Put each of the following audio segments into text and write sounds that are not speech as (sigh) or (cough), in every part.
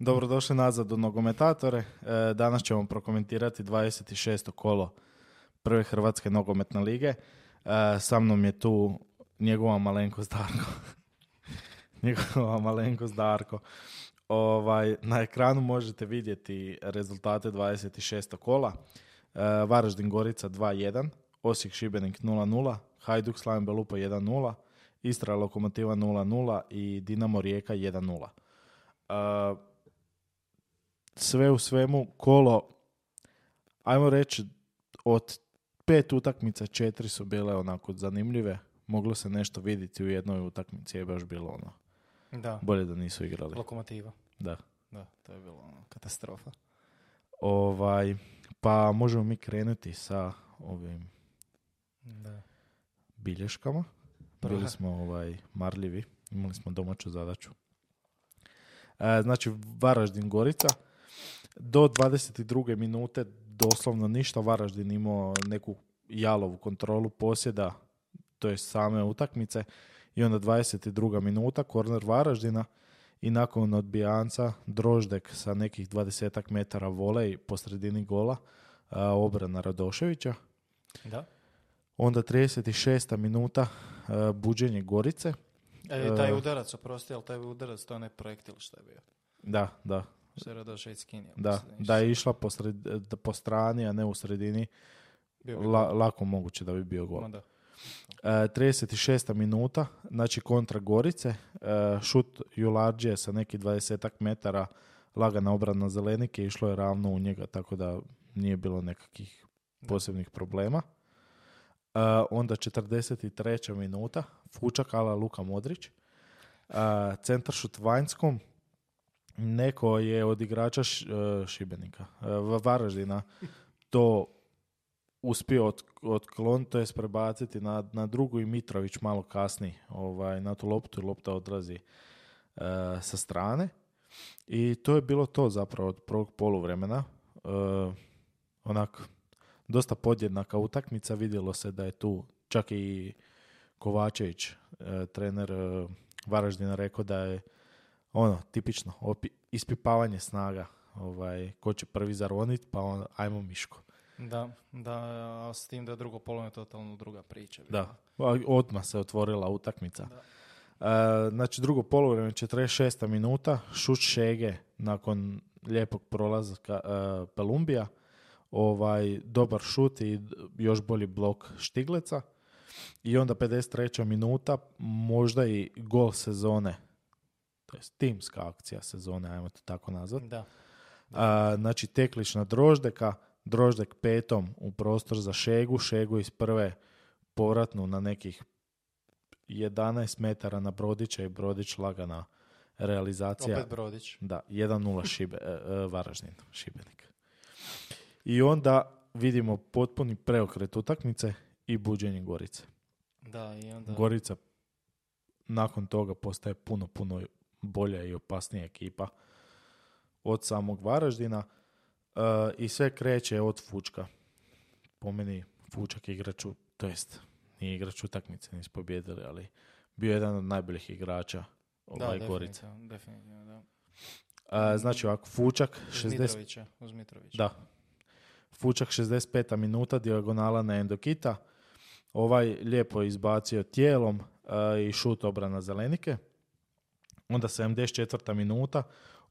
Dobrodošli nazad u Nogometatore. E, danas ćemo prokomentirati 26. kolo prve Hrvatske nogometne lige. E, sa mnom je tu njegova malenkost Darko. (laughs) njegova malenkost Darko. Ovaj, na ekranu možete vidjeti rezultate 26. kola. E, Varaždin Gorica 2-1, Osijek Šibenik 0-0, Hajduk Slaven Belupa 1-0, Istra Lokomotiva 0-0 i Dinamo Rijeka 1-0. Sve u svemu kolo, ajmo reći, od pet utakmica četiri su bile onako zanimljive. Moglo se nešto vidjeti u jednoj utakmici, je baš bilo ono. Da, Bolje da nisu igrali. lokomotiva. Da. Da, to je bilo ono, katastrofa. Ovaj, pa možemo mi krenuti sa ovim Da. bilješkama. Bili smo ovaj, marljivi, imali smo domaću zadaću. E, znači, Varaždin Gorica. Do 22. minute doslovno ništa. Varaždin imao neku jalovu kontrolu posjeda, to je same utakmice. I onda 22. minuta, korner Varaždina. I nakon odbijanca Droždek sa nekih 20 metara volej po sredini gola, a, obrana Radoševića. Da. Onda 36. minuta e, buđenje Gorice. E, taj udarac, oprosti, ali taj udarac, to je onaj projektil što je bio. Da, da, Skinio. da. Da je išla po, sred- da po strani, a ne u sredini. Bio bi La- lako moguće da bi bio gol. Ma da. E, 36. minuta, znači kontra Gorice. E, šut Jularđe sa nekih 20 metara lagana obrana zelenike, išlo je ravno u njega, tako da nije bilo nekakvih posebnih problema. E, onda 43. minuta, Fučak ala Luka Modrić. E, centar šut Vanjskom. Neko je od igrača e, Šibenika, e, Va- Varaždina, to uspio od, otkloniti, to jest prebaciti na, na drugu i Mitrović malo kasnije ovaj, na tu loptu i lopta odlazi e, sa strane. I to je bilo to zapravo od prvog poluvremena. E, onak, dosta podjednaka utakmica, vidjelo se da je tu čak i Kovačević, e, trener e, Varaždina, rekao da je ono, tipično, opi, ispipavanje snaga. Ovaj, ko će prvi zaronit, pa on, ajmo Miško. Da, da, a s tim da je drugo polovno totalno druga priča. Da, odmah se otvorila utakmica. Da. E, znači drugo poluvreme, 46. minuta, šut Šege nakon lijepog prolaska e, Pelumbija. Ovaj, dobar šut i još bolji blok Štigleca. I onda 53. minuta, možda i gol sezone. To je timska akcija sezone, ajmo to tako nazvati. Da. A, znači tekliš na Droždeka, Droždek petom u prostor za Šegu, Šegu iz prve povratnu na nekih 11 metara na Brodića i Brodić lagana realizacija. Opet Brodić. Da, 1-0 (laughs) Šibe, e, e, Varaždin, Šibenik. I onda vidimo potpuni preokret utakmice i buđenje Gorice. Da, i onda... Gorica nakon toga postaje puno, puno bolja i opasnija ekipa od samog Varaždina e, i sve kreće od Fučka. Po meni Fučak je igrač, u- to jest nije igrač utakmice, nisu pobjedili, ali bio je jedan od najboljih igrača ovaj Gorice. definitivno, definitivno, da. E, znači ovako, Fučak, Uz 60, Mitrovića, uz Mitrovića. da. Fučak 65. minuta, dijagonala na Endokita. Ovaj lijepo je izbacio tijelom e, i šut obrana zelenike. Onda 74. minuta,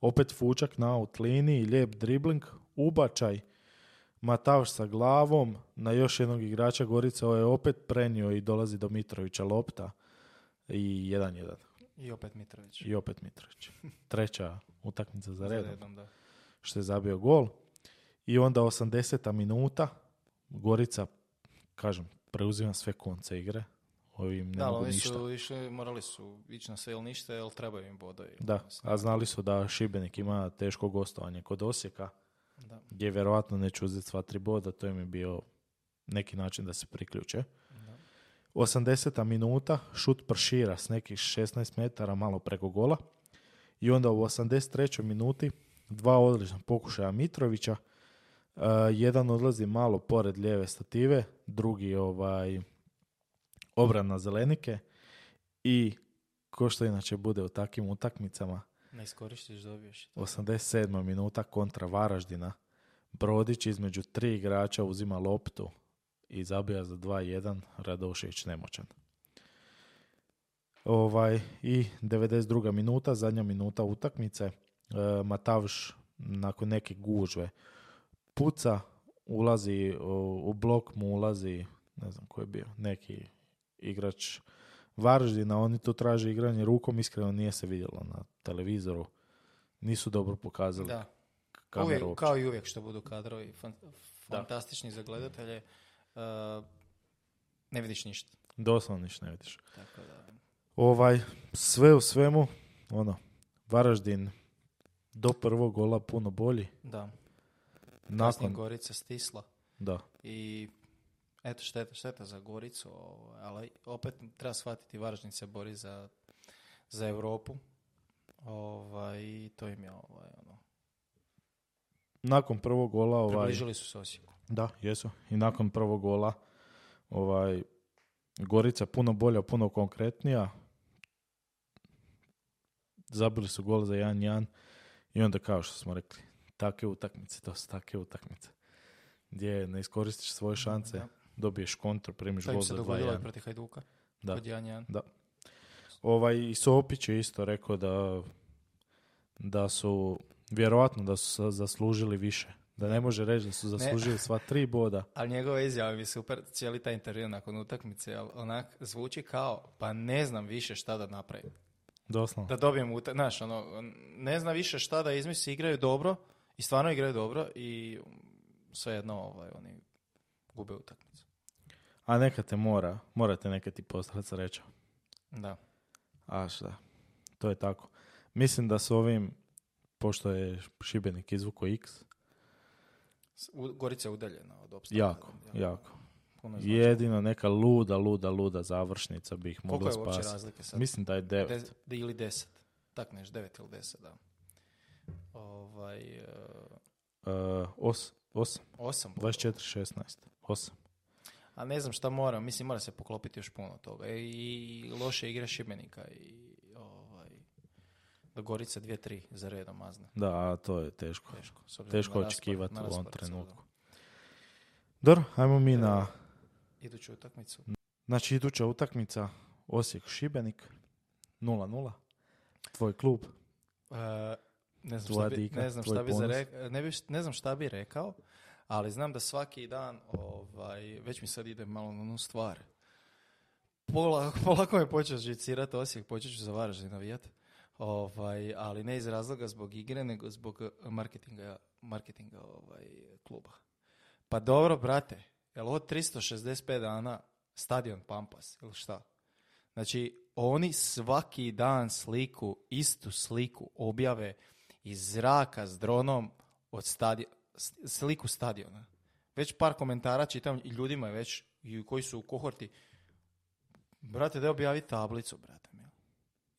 opet Fučak na out liniji, lijep dribling, ubačaj, Matavš sa glavom na još jednog igrača Gorice, ovo je opet prenio i dolazi do Mitrovića lopta i 1-1. I opet Mitrović. I opet Mitrović. (laughs) Treća utakmica za Za redom redom, da. što je zabio gol. I onda 80. minuta, Gorica, kažem, preuzima sve konce igre. Ovim ne Da, mogu oni ništa. su išli, morali su ići na sve ili ništa, jer trebaju im bodovi. Da, a znali su da Šibenik ima teško gostovanje kod Osijeka, Da, gdje vjerojatno neće uzeti sva tri boda, to im je bio neki način da se priključe. da. 80. minuta, šut pršira s nekih 16 metara malo preko gola. I onda u 83. minuti dva odlična pokušaja Mitrovića. Uh, jedan odlazi malo pored lijeve stative, drugi ovaj obrana zelenike i ko što inače bude u takvim utakmicama, Ne iskoristiš, dobiješ. 87. minuta kontra Varaždina. Brodić između tri igrača uzima loptu i zabija za 2-1, Radošević nemoćan. Ovaj, I 92. minuta, zadnja minuta utakmice, e, Matavš nakon neke gužve puca, ulazi u, u blok mu ulazi, ne znam ko je bio, neki igrač Varaždina, oni tu traže igranje rukom, iskreno nije se vidjelo na televizoru, nisu dobro pokazali Da. Uvijek, kao i uvijek što budu kadrovi fan- fantastični za gledatelje, uh, ne vidiš ništa. Doslovno ništa ne vidiš. Tako da, Ovaj, sve u svemu, ono, Varaždin do prvog gola puno bolji. da. Kasnije Nakon, Gorica stisla da, i eto šteta, šteta za Goricu, ali opet treba shvatiti Varaždin se bori za, za Europu. Ovaj, to im je ovaj, ono, nakon prvog gola, ovaj, približili su se Osijeku. da, jesu, i nakon prvog gola, ovaj, Gorica puno bolja, puno konkretnija. Zabili su gol za 1-1 i onda kao što smo rekli, takve utakmice, to su takve utakmice. Gdje ne iskoristiš svoje šanse, Da. Dobiješ kontru, primiš To gol im se za dogodilo i 2-1. protiv Hajduka. Da. Kod 1-1. Da. Ovaj, i Sopić je isto rekao da, da su, vjerojatno da su zaslužili više. Da ne može reći da su zaslužili sva tri boda. (laughs) Ali njegova izjava mi je super, cijeli taj intervju nakon utakmice, ali onak zvuči kao, pa ne znam više šta da napravim. Doslovno. Da dobijem utak, znaš, ono, ne zna više šta da izmisli, igraju dobro i stvarno igraju dobro i svejedno ovaj, oni gube utakmicu. A neka te mora, morate neka ti postati sreća. Da. A šta, to je tako. Mislim da s ovim, pošto je Šibenik izvuko X, Gorica je udaljena od opstanka. jako, jako. Puno znači. Jedino neka luda, luda, luda završnica bi ih Koliko mogla je uopće spasiti. razlike sad? Mislim da je devet. Des- de- ili deset. Tak neš, devet ili deset, da. Ovaj, Uh, os, osam, osam. bodova. 24, 16. Osam. A ne znam šta mora, mislim mora se poklopiti još puno toga. E, I loše igre Šibenika i ovaj, da Gorica 2-3 za redom mazne. Da, to je teško. Teško. Teško očekivati u ovom trenutku. Dobro, ajmo mi na, Evo. Iduću utakmicu. znači iduća utakmica Osijek Šibenik 0-0. Tvoj klub. E, ne znam Tvoja šta bi, dika, ne znam šta bi za re- ne, bi, ne znam šta bi rekao, ali znam da svaki dan, ovaj, već mi sad ide malo na onu stvar. Pola, (laughs) polako me počeo žicirati Osijek, počet ću za Varaždin navijat. Ovaj, ali ne iz razloga zbog igre, nego zbog marketinga, marketinga ovaj, kluba. Pa dobro, brate, jel ovo 365 dana stadion Pampas ili šta? Znači, oni svaki dan sliku, istu sliku objave iz zraka s dronom od stadiona, sliku stadiona. Već par komentara čitam i ljudima je već, i koji su u kohorti, brate, da objavi tablicu, brate.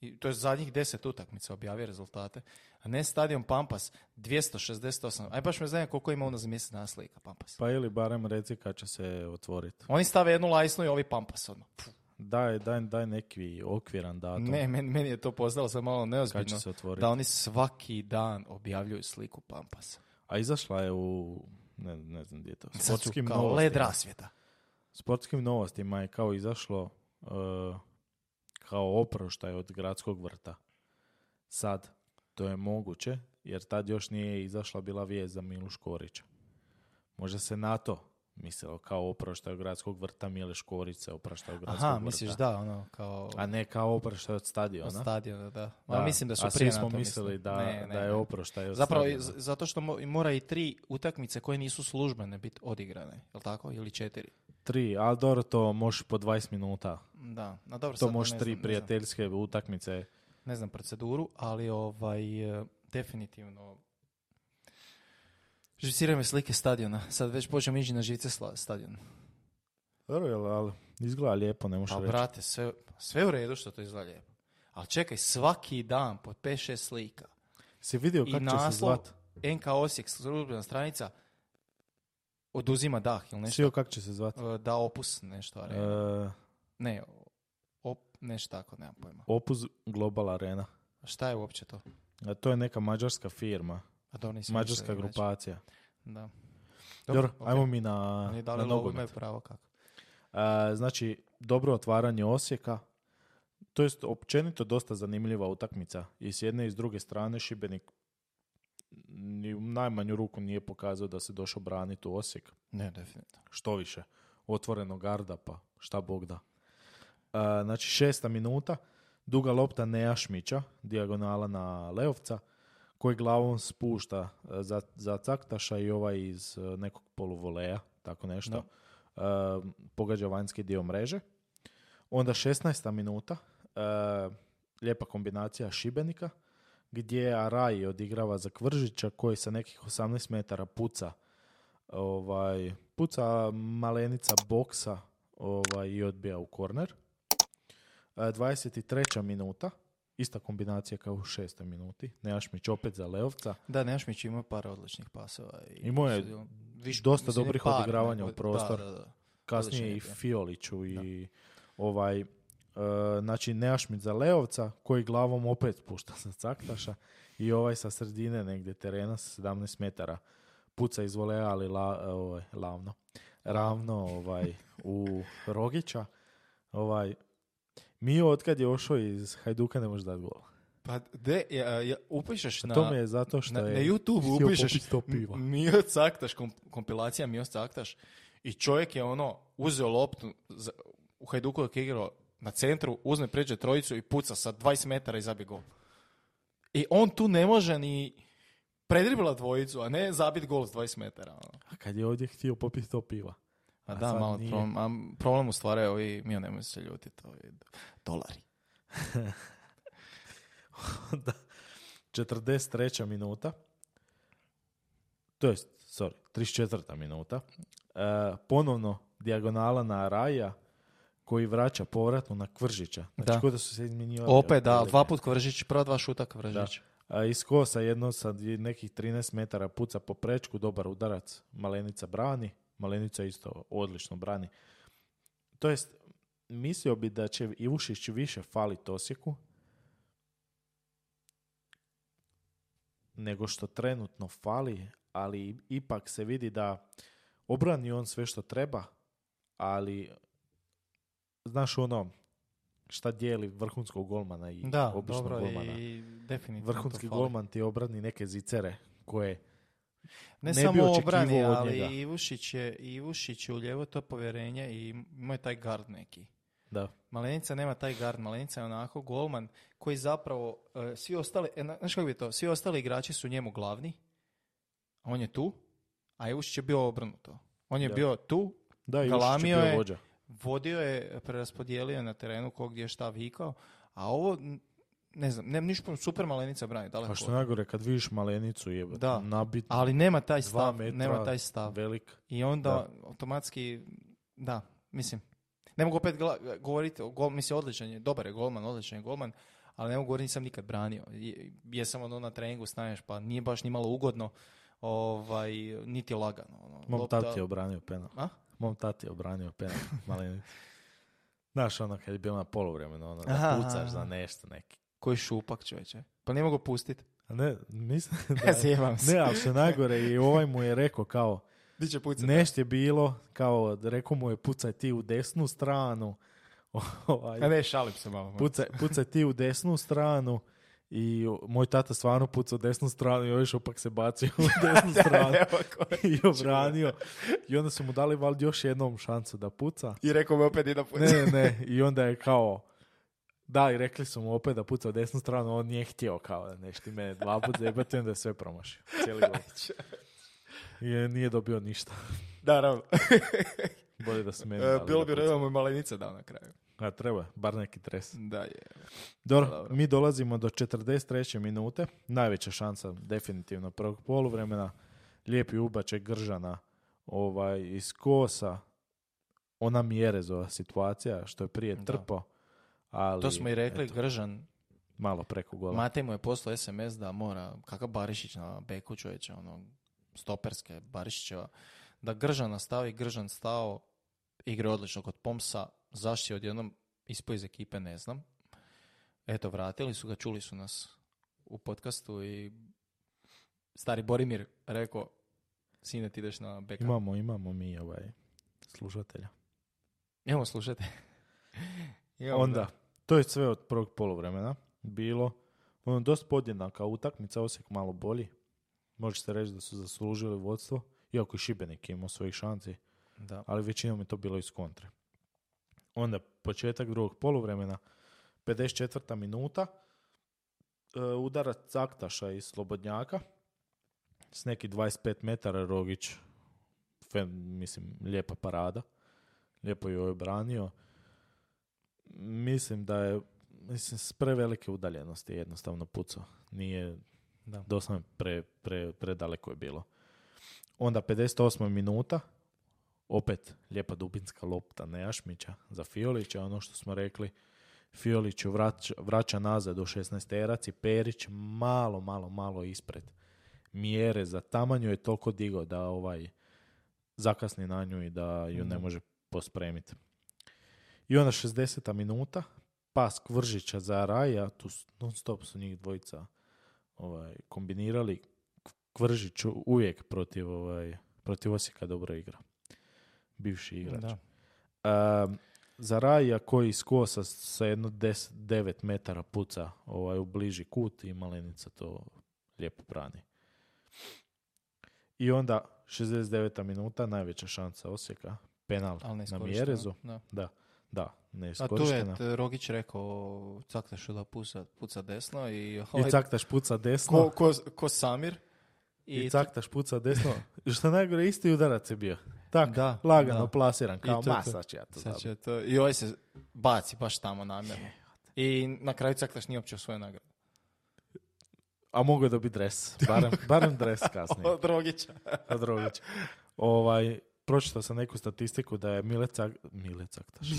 I to je zadnjih deset utakmica objavi rezultate. A ne stadion Pampas, 268. Aj baš me zanima koliko ima ono za mjesec dana slika Pampas. Pa ili barem reci kad će se otvoriti. Oni stave jednu lajsnu i ovi Pampas. Ono. Pfu. Daj, daj, daj neki okviran datum. Ne, meni, meni je to postalo sad malo kad neozbiljno. će se otvoriti. Da oni svaki dan objavljuju sliku Pampasa. A izašla je u, ne, ne znam gdje je to, sportskim kao novostima. led rasvjeta. Sportskim novostima je kao izašlo uh, kao oproštaj od gradskog vrta. Sad, to je moguće, jer tad još nije izašla bila vijest za Milu Škorića. Možda se na to mislilo kao oproštaj od gradskog vrta Mile Škorić se oprašta od gradskog Aha, vrta. misliš da, ono, kao A ne kao oproštaj od stadiona. od stadiona, da. Ma, Da, mislim da su a prije smo mislili da, Ne, ne, da je oproštaj od Zapravo, stadiona. zato što mo- mora i tri utakmice koje nisu službene biti odigrane, jel tako? Ili četiri. Tri, ali dobro, to možeš po 20 minuta. Da, na dobro, To sad može ne tri znam, ne znam. prijateljske utakmice. Ne znam proceduru, ali ovaj, e, definitivno Živciraju me slike stadiona. Sad već počnem ići na živce sla- stadiona. Dobro, jel, ali izgleda lijepo, ne možeš Pa reći. brate, sve, sve u redu što to izgleda lijepo. Ali čekaj, svaki dan po 5-6 slika. Si vidio I kako će se naslov zvat? NK Osijek, službena stranica, oduzima dah ili nešto. Sio kako će se zvat? E, Da opus nešto. arena. E, Ne, op, nešto tako, nemam pojma. Opus Global Arena. Šta je uopće to? A to je neka mađarska firma, A to nisam mađarska reći. grupacija. Da. Dobro, ok. ajmo mi na, Oni da na nogomet. pravo kako? A, znači, dobro otvaranje Osijeka, to jest općenito dosta zanimljiva utakmica. I s jedne i s druge strane Šibenik ni u najmanju ruku nije pokazao da se došao braniti u Osijek. Ne, definitivno. Što više, otvoreno garda, pa šta Bog da. A, znači, šesta minuta, duga lopta Nejašmića, dijagonala na Leovca, koji glavom spušta e, za, za Caktaša i ovaj iz e, nekog poluvoleja, tako nešto. E, pogađa vanjski dio mreže. Onda 16. minuta, e, lijepa kombinacija Šibenika, gdje Araji odigrava za Kvržića koji sa nekih 18 metara puca ovaj, puca malenica boksa ovaj, i odbija u korner. E, 23. minuta, ista kombinacija kao u šestoj minuti. Nejašmić opet za Leovca. Da, Nešmić ima par odličnih pasova. I Imao je viš- dosta dobrih par, odigravanja u prostor. Da, da, da. Kasnije i. Fioliću i ovaj, e, znači Nejašmić za Leovca koji glavom opet pušta za Caktaša i ovaj sa sredine negdje terena sa 17 metara puca iz volea, ali la, ovaj, lavno, ravno ovaj, u Rogića. Ovaj, Mio otkad je ošao iz Hajduka ne može dati gol. Pa de, ja, ja, upišeš na... to mi je zato što na, je na YouTube upišeš piva. Mio Caktaš, kom- kompilacija Mio Caktaš i čovjek je ono uzeo loptu za, u Hajduku je igrao na centru, uzme pređe trojicu i puca sa 20 metara i zabije gol. I on tu ne može ni predribla dvojicu, a ne zabit gol s 20 metara. Ono. A kad je ovdje htio popiti sto piva. A da, malo nije. problem, a problem u stvari je ovi, Mio nemoj se ljutiti, ovi dolari. (laughs) da. 43. minuta. To jest, sorry, 34. minuta. E, ponovno dijagonala na Raja koji vraća povratno na Kvržića. Znači, Da. da su se izmjenjivali. Opet, da, dva put Kvržić, prva dva šuta Kvržić. A iz kosa jedno sa nekih 13 metara puca po prečku, dobar udarac, Malenica brani, Malenica isto odlično brani. To jest, mislio bi da će Ivušić više falit Osijeku nego što trenutno fali, ali ipak se vidi da obrani on sve što treba, ali znaš ono šta dijeli vrhunskog golmana i Da, običnog dobro golmana. i definitivno Vrhunski fali. golman ti obrani neke zicere koje Ne, ne samo obrani, ali. Ivušić je, Ivušić je u lijevo to povjerenje i ima je taj gard neki. da, Malenica nema taj gard, Malenica je onako golman koji zapravo, e, svi ostali, e, na- znaš kako bi to, svi ostali igrači su njemu glavni, a on je tu, a Ivušić je bio obrnuto. On je Da. bio tu, da Galamio bio je- vođa. vodio je, preraspodijelio na terenu kog gdje je šta vikao, a ovo, ne znam, nema ništa super Malenica brani, daleko. A što najgore, kad vidiš malenicu je Da. nabit, Ali nema taj stav, metra, nema taj stav. velik. I onda automatski, da, mislim, ne mogu opet gla- govoriti, o gol, mislim, odličan je, dobar je golman, odličan je golman, ali ne mogu govoriti, nisam nikad branio. Je- Jesam ono na treningu staneš, pa nije baš ni malo ugodno, ovaj, niti lagano. Ono, Mom lopta- tati je obranio penal. A? Mom tati je obranio penal, (laughs) malenicu. Znaš ono kad je bilo na poluvremenu, ono da pucaš za nešto neki. Koji šupak čovječe. Pa nije mogu pustiti. A ne, mislim (laughs) da... zjebam se. Ne, ali je najgore i ovaj mu je rekao kao, Di će pucati? nešto je bilo, kao, rekao mu je pucaj ti u desnu stranu, (laughs) ovaj, A ne, šalim se malo. pucaj, pucaj ti u desnu stranu i moj tata stvarno pucao u desnu stranu i ovaj šupak se bacio u (laughs) desnu stranu i obranio. I onda su mu dali valjda još jednom šansu da puca. I rekao mi opet ide pucati. Ne, ne, ne. I onda je kao, da, i rekli su mu opet da puca u desnu stranu, on nije htio kao da nešto mene dva puta zajebati, onda je sve promašio. Cijeli gol. I je- nije dobio ništa. Naravno. (laughs) Bolje da su meni E, dali Bilo da bi redom i malenica dao na kraju. A treba, bar neki tres. Da je. Dobro, Dobro. mi dolazimo do 43. minute. Najveća šansa definitivno prvog poluvremena. Lijepi ubačaj Gržana ovaj, iz kosa. Ona mjerezova situacija što je prije Da. Ali, To smo i rekli, eto, Gržan, malo preko gola. Matej mu je poslao SMS da mora, kakav Barišić na beku čovječe, ono, stoperske Barišićeva, da Gržan nastavi, Gržan stao, igre odlično kod Pomsa, zašto je odjednom ispao iz ekipe, ne znam. Eto, vratili su ga, čuli su nas u podcastu i stari Borimir rekao, sine ti ideš na beka. Imamo, imamo mi ovaj slušatelja. Imamo slušajte. Onda, da. to je sve od prvog poluvremena bilo. Ono, dosta podjednaka utakmica, Osijek malo bolji. Može se reći da su zaslužili vodstvo, iako i Šibenik je imao svojih šanci, Da. ali većinom je to bilo iz kontre. Onda, početak drugog poluvremena, 54. minuta, e, udarac Caktaša iz Slobodnjaka, s neki 25 metara Rogić, fen, mislim, lijepa parada, lijepo je obranio. Mislim da je, mislim, s prevelike udaljenosti je jednostavno pucao. Nije, Da. doslovno pre, pre, predaleko je bilo. Onda 58. minuta, opet lijepa dubinska lopta Nejašmića za Fiolića, ono što smo rekli, Fioliću vraća, vraća nazad do 16 terac i Perić malo, malo, malo ispred mjere za tamanju je toliko digao da ovaj zakasni na nju i da ju ne može pospremiti. I onda 60. minuta, pas Kvržića za Raja, tu non stop su njih dvojica ovaj, kombinirali. Kvržić uvijek protiv, ovaj, protiv Osijeka dobro igra. Bivši igrač. Da. Um, za Raja koji iz kosa sa jedno 10, 9 metara puca ovaj, u bliži kut i Malenica to lijepo brani. I onda 69. minuta, najveća šansa Osijeka, penal na. Mjerezu. Da. Da, da, A tu je neiskorištena. Rogić rekao Caktašu da puca, puca desno i, I ovaj, Caktaš puca desno. ko, ko, ko Samir. I, I, Caktaš puca desno. I što najgore, isti udarac je bio. Tak, Da, lagano da. plasiran. Kao I ma, sad ću ja to sad zabiti." će to, I ovaj se baci baš tamo namjerno. I na kraju Caktaš nije uopće svoje nagrade. A mogu je dobiti dres. Barem, barem dres kasnije. (laughs) Od Rogića. od Rogića. Ovaj, pročitao sam neku statistiku da je Mile, Cak, Mile Caktaš. (laughs)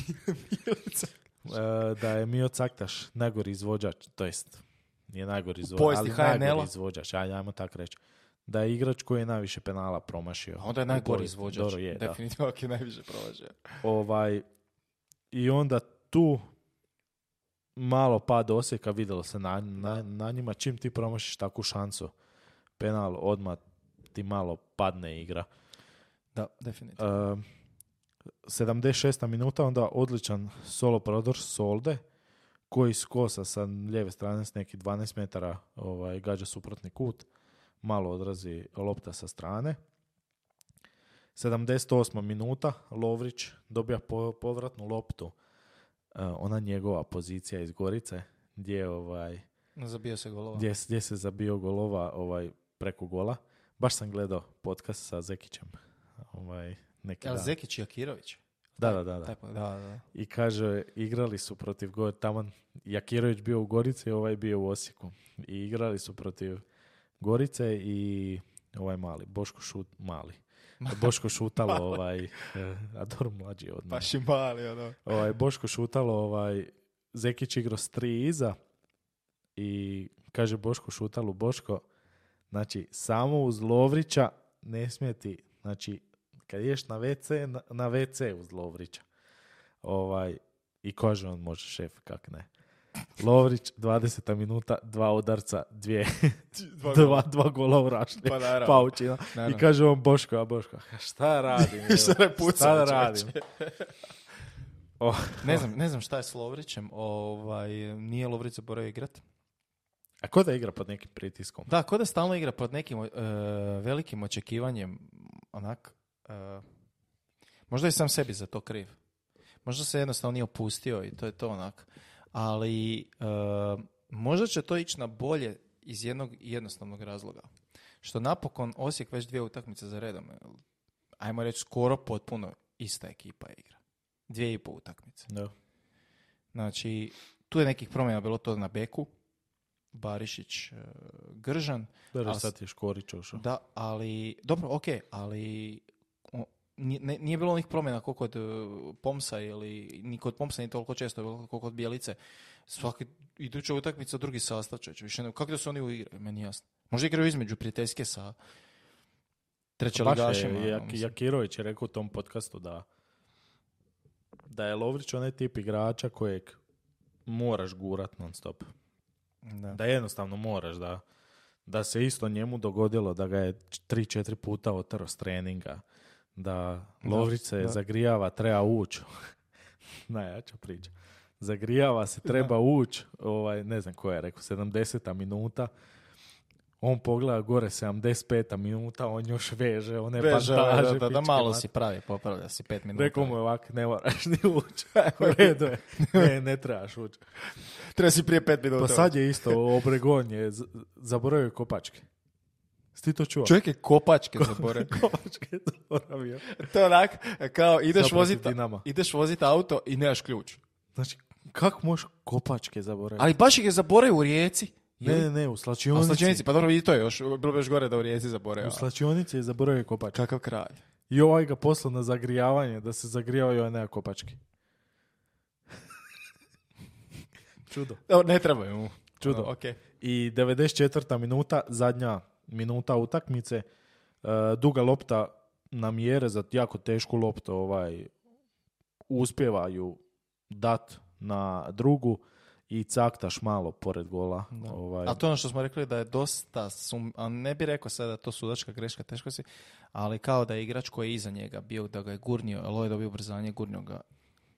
E, da je Mio Caktaš najgori izvođač, to jest nije najgori izvođač, ali najgori izvođač, ajde, ajmo tako reći. Da je igrač koji je najviše penala promašio. A onda je najgori izvođač. Dobro, je. Definitivno je najviše provađe. Ovaj, I onda tu malo pad Osijeka vidjelo se na, na, na njima. Čim ti promašiš takvu šansu, penal odmah ti malo padne igra. Da, definitivno. Uh, 76. minuta, onda odličan solo prodor Solde, koji s kosa sa lijeve strane s nekih 12 metara ovaj, gađa suprotni kut, malo odrazi lopta sa strane. 78. minuta, Lovrić dobija po- povratnu loptu, uh, ona njegova pozicija iz Gorice, gdje, ovaj, Zabio se golova. gdje, gdje se zabio golova ovaj, preko gola. Baš sam gledao podcast sa Zekićem. Ovaj, neki Jel dan. Zekić i Akirović? Da, da, da, da. Da, da. I kaže, igrali su protiv Go tamo Jakirović bio u Gorici, ovaj bio u Osijeku. I igrali su protiv Gorice i ovaj mali, Boško Šut, mali. Boško (laughs) Šutalo, ovaj, eh, a dobro mlađi od mene. Baš i mali, ono. Ovaj, Boško Šutalo, ovaj, Zekić igrao s tri iza i kaže Boško Šutalu, Boško, znači, samo uz Lovrića ne smije ti, znači, kad ješ na WC, na, na WC uz Lovrića. Ovaj, I kaže on, može šef, kak ne. Lovrić, 20 minuta, dva udarca, dvije, Dva (laughs) dva, dva gola u rašlji, Pa naravno. paučina. I kaže on, Boško, a Boško, šta radim? (laughs) Šta ne pucam, šta radim? (laughs) Oh, Ne znam, ne znam šta je s Lovrićem. Ovaj, nije Lovrić zaboravio igrat. a ko da igra pod nekim pritiskom? Da, ko da stalno igra pod nekim e, velikim očekivanjem, onak, e, možda je sam sebi za to kriv. Možda se jednostavno nije opustio i to je to onak. Ali e, možda će to ići na bolje iz jednog jednostavnog razloga. Što napokon Osijek već dvije utakmice za redom, e, ajmo reći skoro potpuno ista ekipa igra. Dvije i pol utakmice. Da. Znači, tu je nekih promjena bilo to na beku, Barišić, Gržan, Dobro, Ali sad je Škorić ušao. da, ali, dobro, ok, ali nije, nije bilo onih promjena koliko kod e, Pomsa ili ni kod Pomsa ni toliko često koliko kod Bijelice. Svaki iduća utakmica drugi sastav čovječe. Više ne, kako da se oni uigraju, meni je jasno. Možda igraju između prijateljske sa treće Baš ligašima. je, ono, Jak, mislim. Jakirović je rekao u tom podcastu da da je Lovrić onaj tip igrača kojeg moraš gurat non stop. Da. Da jednostavno moraš da, da se isto njemu dogodilo da ga je 3-4 puta otero s treninga, da Lovrić se da. zagrijava, treba ući. (laughs) Najjača priča. Zagrijava se, treba ući, ovaj, ne znam koja je rekao, 70. minuta. On pogleda gore 75. minuta, on još veže, one Veže, bandaže. da, da, da, malo mater. si pravi, popravlja si pet minuta. Rekao mu je ovak, ne moraš ni ući. (laughs) U redu je, ne, ne trebaš ući. Treba si prije pet minuta. Pa sad je isto, Obregon je zaboravio kopačke. Ti to čuo? Čovjek je kopačke zaboravio. (laughs) kopačke zaboravio. to je onak, kao ideš Zapravo vozit, Dinama. ideš vozit auto i nemaš ključ. Znači, kako možeš kopačke zaboraviti? Ali baš ih je zaboravio u rijeci. Ne, ne, ne, u A u slačionici. pa dobro, i to je još, bilo bi još gore da u rijeci zaboravio. U slačionici je zaboravio kopačke. Kakav kralj. I ovaj ga poslao na zagrijavanje, da se zagrijava i ovaj nema kopačke. (laughs) Čudo. Evo, ne trebaju mu. Čudo. Ok. I 94. minuta, zadnja minuta utakmice, e, duga lopta na mjere za jako tešku loptu ovaj, uspjevaju dat na drugu i caktaš malo pored gola. Da. Ovaj, A to je ono što smo rekli da je dosta sum, a ne bi rekao sada da to sudačka greška, teško si, ali kao da je igrač koji je iza njega bio, da ga je gurnio, ali je dobio ubrzanje, gurnio ga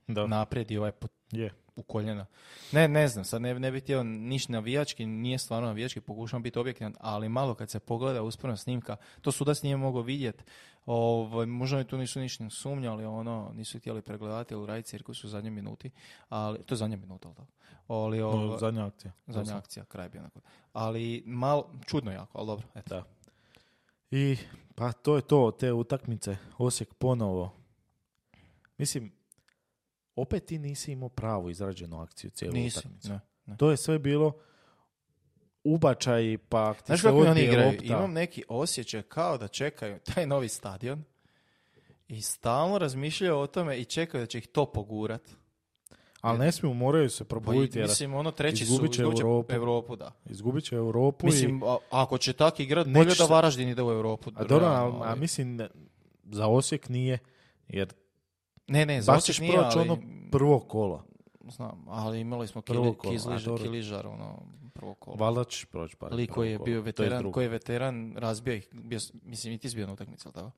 da, naprijed i ovaj pot, je. U koljena. Ne, ne znam, sad ne, ne bih htio niš navijački, nije stvarno navijački, pokušavam biti objektivan, ali malo kad se pogleda usporno snimka, to sudac nije mogao vidjeti, ovaj, možda oni tu nisu ništa sumnjali, ono, nisu htjeli pregledati u raj cirkus u zadnjoj minuti, ali, to je zadnja minuta, ali tako? Ali, No, ovaj, zadnja akcija. zadnja akcija, kraj bio onako. Ali malo, čudno jako, ali dobro, eto. Da. I pa to je to, te utakmice. Osijek ponovo. Mislim, opet ti nisi imao pravu izrađenu akciju cijelu Nisi, utakmicu. ne, ne. To je sve bilo ubačaj, pa ti Znaš kako oni igraju? lopta. Imam neki osjećaj kao da čekaju taj novi stadion i stalno razmišljaju o tome i čekaju da će ih to pogurat. Ali ne smiju, moraju se Pa i, probuditi jer mislim, ono treći su, izgubit će izgubit će Europu. Europu, da. izgubit će Europu Mislim, a, ako će tak igrat, bolje da Varaždin ide u Europu. i... A dobro, a, a mislim, za Osijek nije, jer Ne, ne, baš ćeš nije, proći ali... ono prvo kolo. Znam, ali imali smo kili, kizliž, kiližar, ono, prvo kolo. Valjda ćeš proći Lik koji je bio veteran, koji je veteran, razbio ih, bio, mislim i ti si bio na utakmici, jel tako?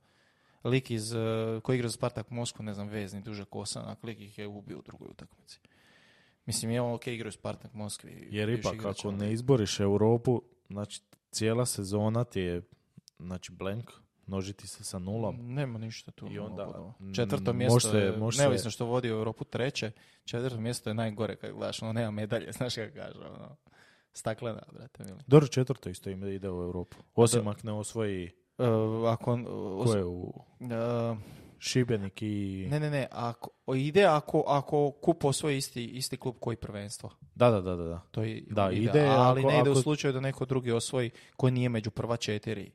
Lik iz, eh, koji igra za Spartak Moskvu, ne znam, vezni, duže kosa, lik ih je ubio u drugoj utakmici. Mislim, je on ok igrao u Spartak Moskvi. Jer ipak igrač, ako ali- ne izboriš Europu, znači cijela sezona ti je znači blank, množiti se sa nulom. Nema ništa tu. I onda, Četvrto mjesto se- je, može se- neovisno što vodi u Europu treće, četvrto mjesto je najgore kad gledaš, ono nema medalje, (laughs) znaš kako kaže, ono, staklena, brate, mili. Dobro, četvrto isto im ide u Europu. Osim ako ne osvoji E, ako, on- ko os- je u e, Šibenik i... ne, ne, ne, ako, ide ako, ako kup osvoji isti, isti klub koji prvenstvo. Da, da, da, da. To je, Da, ide ali ako- ne ide u ako- slučaju da neko drugi osvoji koji nije među prva četiri.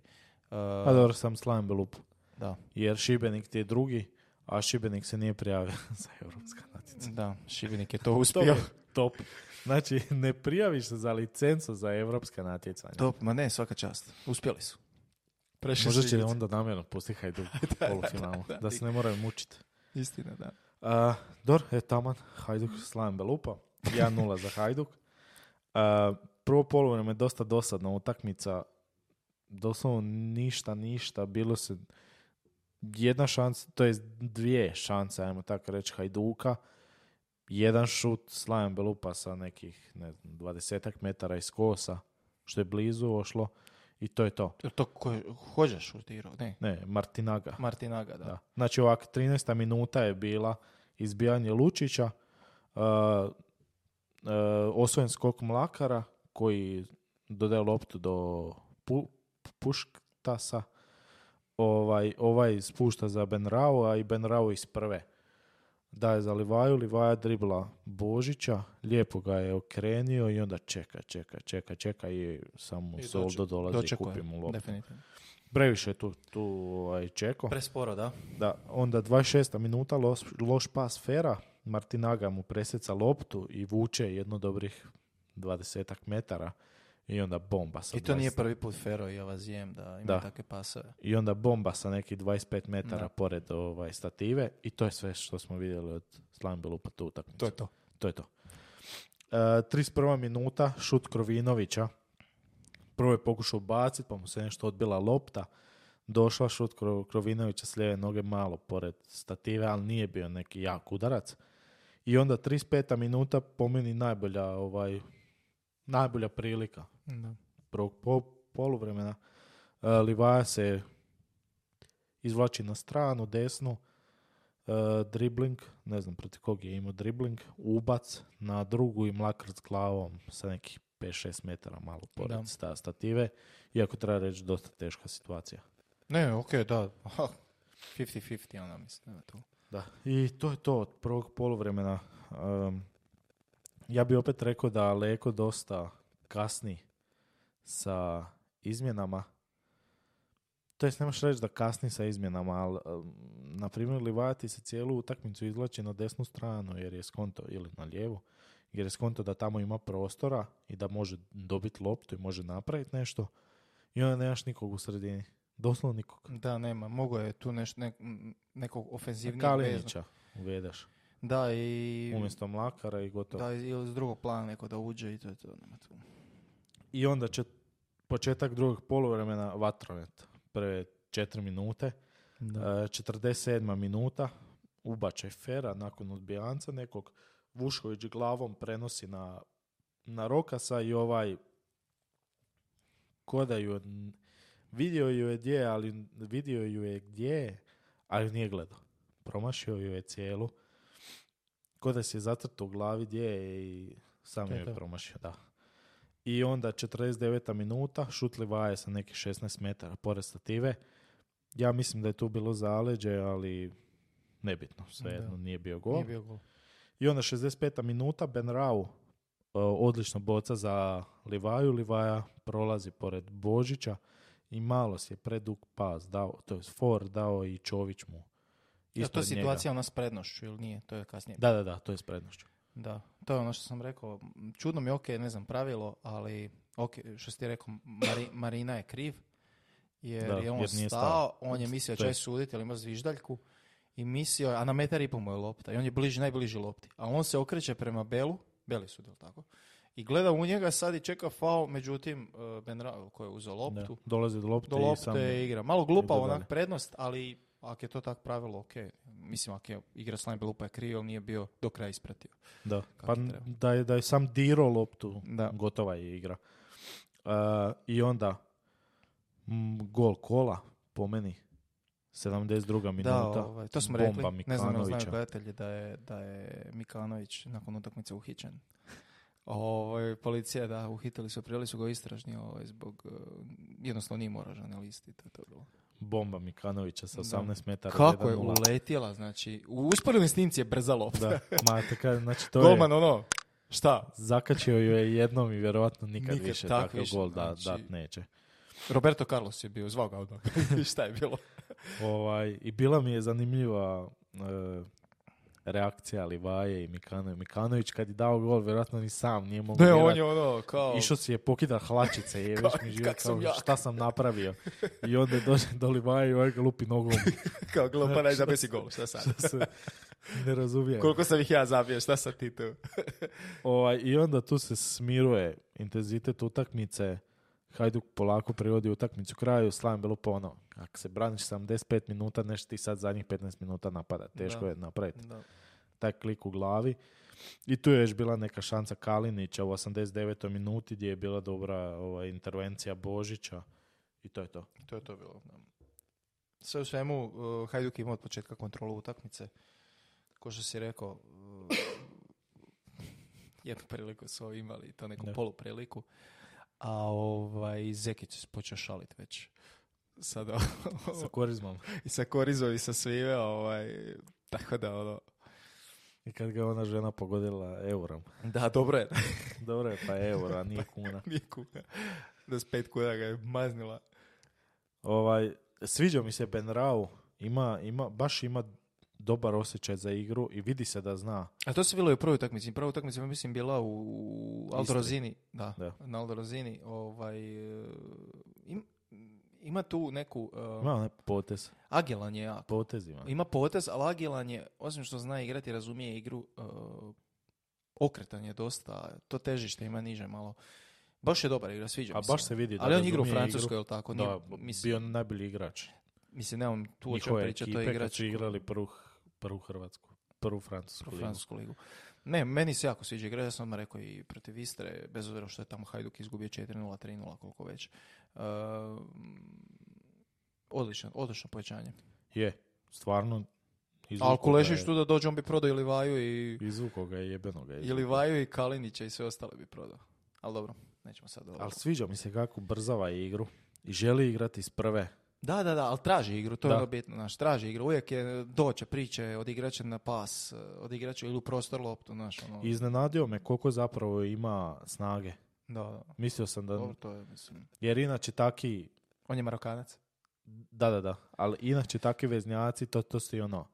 E, A dobro, sam slavim Belup. da, Jer Šibenik ti je drugi, a Šibenik se nije prijavio (laughs) za europska natjecanja. da, Šibenik je to (laughs) uspio. je top. Znači, ne prijaviš se za licencu za europska natjecanja. Top, ma ne, svaka čast. Uspjeli su. Prešli Možda će onda namjerno pusti Hajduk (laughs) u polufinalu, da, da se ne moraju mučiti. Istina, da. Uh, Dor, je taman, Hajduk slavim Belupa, 1-0 za Hajduk. Uh, prvo polovreme je dosta dosadna utakmica, doslovno ništa, ništa, bilo se jedna šansa, to je dvije šanse, ajmo tako reći, Hajduka, jedan šut Slaven Belupa sa nekih, ne znam, 20 metara iz kosa, što je blizu ošlo, i to je to. To ko Hođa šutirao, ne. Ne, Martinaga. Martinaga, da. Da. Znači ovak, 13. minuta je bila izbijanje Lučića, uh, uh, osvojen skok Mlakara koji dodaje loptu do pu, Puštasa, ovaj, ovaj spušta za Benrao, a i Benrao iz prve. Daje za Livaju, Livaja dribla Božića, lijepo ga je okrenio i onda čeka, čeka, čeka, čeka i samo I Soldo doček- dolazi i kupi mu loptu. Previše je tu, tu ovaj, čeko. Presporo, da. Da, onda 26. minuta loš, loš pas Fera, Martinaga mu presjeca loptu i vuče jedno dobrih 20 metara i onda bomba sa I to nije 20 prvi put Fero i Avazijem da ima Da. takve pasove. i onda bomba sa nekih 25 metara Da. pored ovaj, stative i to je sve što smo vidjeli od Slambelupa tu utakmicu. To je to. To je to. 31. minuta, šut Krovinovića. Prvo je pokušao baciti, pa mu se nešto odbila lopta. Došla šut Kro- Krovinovića s lijeve noge malo pored stative, ali nije bio neki jak udarac. I onda 35. minuta po meni najbolja, ovaj, najbolja prilika Da. prvog po, poluvremena. Uh, Livaja se izvlači na stranu, desnu, uh, dribling, ne znam protiv kog je imao dribling, ubac na drugu i mlakar s glavom sa nekih 5-6 metara malo pored Da. sta, stative. Iako treba reći dosta teška situacija. Ne, ok, da. Aha, 50-50, ona mislim. Da, tu. Da. I to je to od prvog poluvremena. Um, ja bi opet rekao da Leko dosta kasni sa izmjenama. To jest, nemaš reći da kasni sa izmjenama, ali, um, na primjer, Livati se cijelu utakmicu izvlači na desnu stranu, jer je skonto, ili na lijevu, jer je skonto da tamo ima prostora i da može dobiti loptu i može napraviti nešto. I onda nemaš nikog u sredini. Doslovno nikog. Da, nema. Mogo je tu neš, nek, m, nekog ofenzivnijeg. Kalinića uvedeš. Da, i... Umjesto Mlakara i gotovo. Da, ili s drugog plana neko da uđe i to je to. Nema tu. I onda će početak drugog poluvremena vatromet. Prve četiri minute. Da. E, 47. minuta. Ubačaj Fera nakon odbijanca nekog. Vušković glavom prenosi na, na Rokasa i ovaj koda ju vidio ju je gdje, ali vidio ju je gdje, ali nije gledao. Promašio ju je cijelu. Koda se je zatrto u glavi gdje je i sam je je promašio, da. I onda 49. minuta, šut Livaje sa nekih 16 metara pored stative. Ja mislim da je tu bilo zaleđe, ali nebitno, svejedno, nije bio gol. Nije bio gol. I onda 65. minuta, Ben Rau, uh, odlično boca za Livaju. Livaja prolazi pored Božića i malo si je predug pas dao, to je for dao i Čović mu. Je to njega. situacija ona s prednošću ili nije? To je kasnije. Da, da, da, to je s prednošću. Da, to je ono što sam rekao. Čudno mi je, ok, ne znam pravilo, ali ok, što si ti rekao, Mari- (laughs) Marina je kriv, jer Da, je on jer stao, stao. on je mislio je- će suditi, ali ima zviždaljku, i mislio, a na metar i pol mu je lopta, i on je bliži, najbliži lopti. A on se okreće prema Belu, Beli su, jel tako? I gleda u njega sad i čeka faul, međutim, uh, Ben Ra- koji je uzeo Da, loptu, dolazi do lopte, do i lopte sam... igra. Malo glupa onak prednost, ali ako je to tak pravilo, ok. Mislim, ako je igra s Lime Lupa je kriv, ali nije bio do kraja ispratio. Da, pa da je, da je sam diro loptu, Da. gotova je igra. Uh, I onda mm, gol kola, po meni, 72. minuta. Da, ovaj, to smo bomba rekli. Ne znam, znaju gledatelji da je, da je Mikanović nakon utakmice uhićen. (laughs) Ovaj, policija, da, uhitili su, prijeli su ga istražni ovaj, zbog, eh, jednostavno nije morao žurnalisti, to je to bilo. Bomba Mikanovića sa Da. 18 metara. Kako je 1:0. uletjela, znači, u usporednoj snimci je brza lopta. Da, (laughs) ma kažem, znači to Golman, je, ono, šta? zakačio ju je jednom i vjerojatno nikad, Nikad više tak takav više, gol da, znači- dat neće. Roberto Carlos je bio, zvao ga (laughs) odmah. šta je bilo? Ovaj, I bila mi je zanimljiva e, reakcija Livaje i Mikanović. Mikanović kad je dao gol, vjerojatno ni sam nije mogao Ne, on je ono, kao... Išao si je pokida hlačice (laughs) je već mi sam kao jak. šta sam napravio. I onda je (laughs) došao do Livaje i ovaj ga lupi nogom. (laughs) kao glupa, daj zabesi gol, šta sad? Šta se ne razumije. Koliko sam ih ja zabio, šta sad ti tu? Ovaj, I onda tu se smiruje intenzitet utakmice. Hajduk polako privodi utakmicu kraju, slavim bilo ponovo. Ako se braniš 75 minuta, nešto ti sad zadnjih 15 minuta napada. Teško Da. je napraviti Da. Taj klik u glavi. I tu je još bila neka šansa Kalinića u 89. minuti gdje je bila dobra ova, intervencija Božića. I to je to. To je to bilo. Sve u svemu, uh, Hajduk je imao od početka kontrolu utakmice. Ko što si rekao, uh, (laughs) jednu priliku su imali, to neku Da. polu priliku. A ovaj, Zekić se počeo šalit već. Sada, (laughs) Sa korizmom. i sa Korizom i sa svime, ovaj, tako da ono, I kad ga je ona žena pogodila eurom. da, dobro je, (laughs) Dobro je, pa euro, a nije (laughs) kuna. nije kuna. Da s pet kuna ga je maznila. Ovaj, sviđa mi se Ben Rau. Ima, ima, baš ima dobar osjećaj za igru i vidi se da zna. A to se bilo i u prvoj utakmici. Prva utakmica, mislim, bila u Aldo Istri. Rozini. Da, Da. na Aldo Rozini. Ovaj, e, im- ima tu neku... e, Ima onaj potez. Agilan je jak. Potez ima. Ima potez, ali Agilan je, osim što zna igrati, razumije igru, e, okretan je dosta, to težište ima niže malo. Baš je dobar igra, sviđa A mi se. baš se vidi da Ali on igra u Francuskoj, igru. jel tako? Da, Nije, mislim, bio najbolji igrač. mislim, nemam tu o Njihove pričati, to je igrač su igrali prvu, prvu Hrvatsku, prvu Francusku u ligu. Francusku ligu. Ne, meni se jako sviđa igra, ja sam odmah rekao i protiv Istre, bez obzira što je tamo Hajduk izgubio 4-0, 3-0, koliko već. Uh, odlično, odlično pojačanje. Je, stvarno izvukao Ali ga Kulešić je- tu da dođe, on bi prodao ili Vaju i, Izvukao ga je jebenoga. je ili izvukao. Vaju i Kalinića i sve ostale bi prodao. Ali dobro, nećemo sad ovo. Ali sviđa mi se kako brzava igru i želi igrati iz prve. Da, da, da, ali traži igru, to je Da. ono bitno, znaš, traži igru, uvijek je doće, priče, odigraće na pas, odigraće ili u prostor loptu, znaš, ono, I Iznenadio me koliko zapravo ima snage. Da, da, Mislio sam da... dobro, to je, mislim, Jer inače taki... on je Marokanac. Da, da, da. Ali inače takvi veznjaci, to, to su i ono...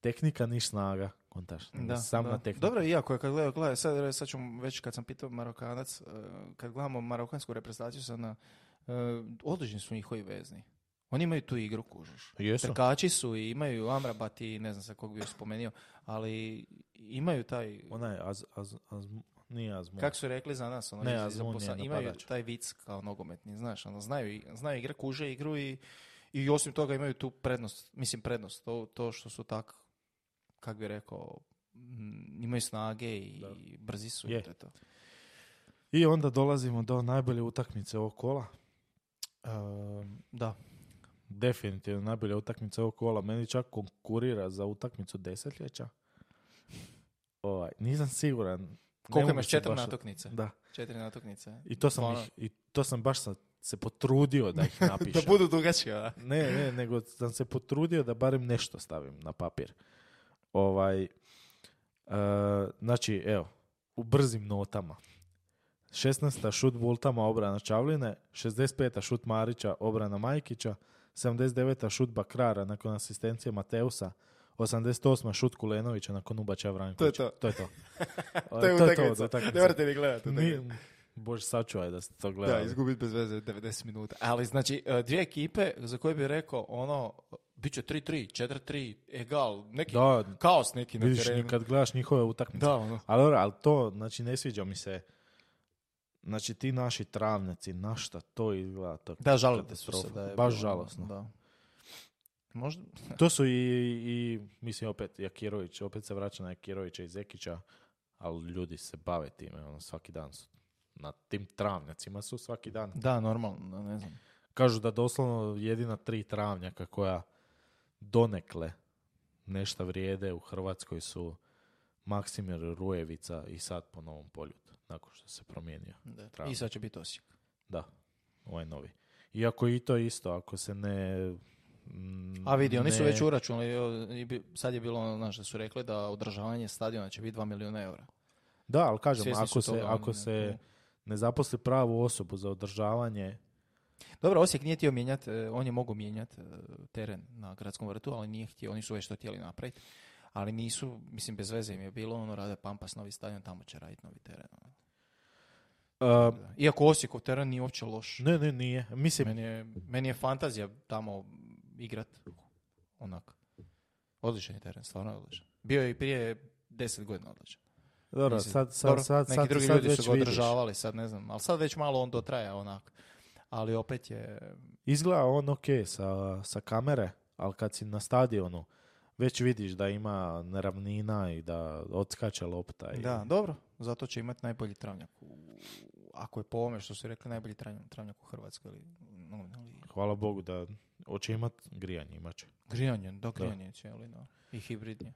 Tehnika niš snaga. Kontaš. Da, Sam da. na tehniku. Dobro, iako je kad gledam, gledam sad, sad ću već kad sam pitao Marokanac, eh, kad gledamo marokansku reprezentaciju sad na, eh, odlični su njihovi vezni. Oni imaju tu igru, kužiš. Jesu. Trkači su i imaju Amrabat i ne znam sa kog bi još spomenuo, ali imaju taj, Onaj az, az, az, nije Azmur. kako su rekli za nas, ono, Ne, Azmun je Bosna- imaju napadač. taj vic kao nogometni, znaš, ono, znaju, znaju igre, kuže igru i, i osim toga imaju tu prednost, mislim prednost, to, to što su tak, kak bi rekao, mm, imaju snage i Da. brzi su Je. i to. I onda dolazimo do najbolje utakmice ovog kola. Ehm, Da. definitivno najbolja utakmica ovog kola. Meni čak konkurira za utakmicu desetljeća. Ovaj, nisam siguran. Koliko imaš četiri natuknice? Da. Četiri natuknice. I to sam, ih, i to sam baš sa- se potrudio da ih (laughs) napišem. da budu dugačke, a? Ne, ne, nego sam se potrudio da barem nešto stavim na papir. Ovaj, e, znači, evo, u brzim notama. 16. šut Bultama, obrana Čavline, 65. šut Marića, obrana Majkića, 79. šut Bakrara nakon asistencije Mateusa, 88. šut Kulenovića nakon ubačaja Vrankovića. (laughs) To je To je to. To je od utakmica. utakmice. Ne morate ni gledati. Bože, sačuvaj da ste to Da, gledali. izgubiti bez veze 90 minuta. Ali znači, e, dvije ekipe za koje bi rekao, ono, bit će 3-3, 4-3, egal, neki Da, kaos neki na vidiš, terenu. kad gledaš njihove utakmice. Da, ono. Ali, dobro, ali to, znači, ne sviđa mi se. Znači, ti naši travnjaci, na šta to izgleda? To, Da, žalite su se da je Baš bilo, žalosno. Da. Možda, (laughs) to su i, i, mislim, opet Jakirović, opet se vraća na Jakirovića i Zekića, ali ljudi se bave time, ono, svaki dan su. Na tim travnjacima su svaki dan. da, normalno, da, ne znam. Kažu da doslovno jedina tri travnjaka koja donekle nešto vrijede u Hrvatskoj su Maksimir Rujevica i sad po novom poljutu, nakon što se promijenio. Da. Travnjak. I sad će biti Osijek. Da, ovaj novi. Iako i to isto, ako se ne... mm, A vidi, oni su ne- već uračunali, sad je bilo ono, znaš, da su rekli da održavanje stadiona će biti 2 milijuna eura. Da, ali kažem, Svjesni ako su se, toga, ako oni, se ne. ne zaposli pravu osobu za održavanje, Dobro, Osijek nije htio mijenjati, on je mogao mijenjati e, teren na gradskom vrtu, ali nije htio, oni su već to htjeli napraviti. Ali nisu, mislim, bez veze im je bilo, ono, rade Pampas novi stadion, tamo će raditi novi teren. uh, Iako Osijekov teren nije uopće loš. ne, ne, nije. Mislim, Meni je, meni je fantazija tamo igrat onak. Odličan je teren, stvarno je odličan. Bio je i prije deset godina odličan. dobro, Mislim, sad, sad, dobro, sad, neki sad, drugi sad ljudi već su ga vidiš. održavali, sad ne znam, ali sad već malo on dotraja onak. Ali opet je, Izgleda on ok sa, sa kamere, ali kad si na stadionu, već vidiš da ima neravnina i da odskače lopta. I, da, dobro, zato će imati najbolji travnjak. U, ako je po ovome što su rekli, najbolji travnjak, u Hrvatskoj. Ili. Hvala Bogu da hoće imat grijanje, imat će. Grijanje, da, grijanje je cijeli, da. I hibridnje.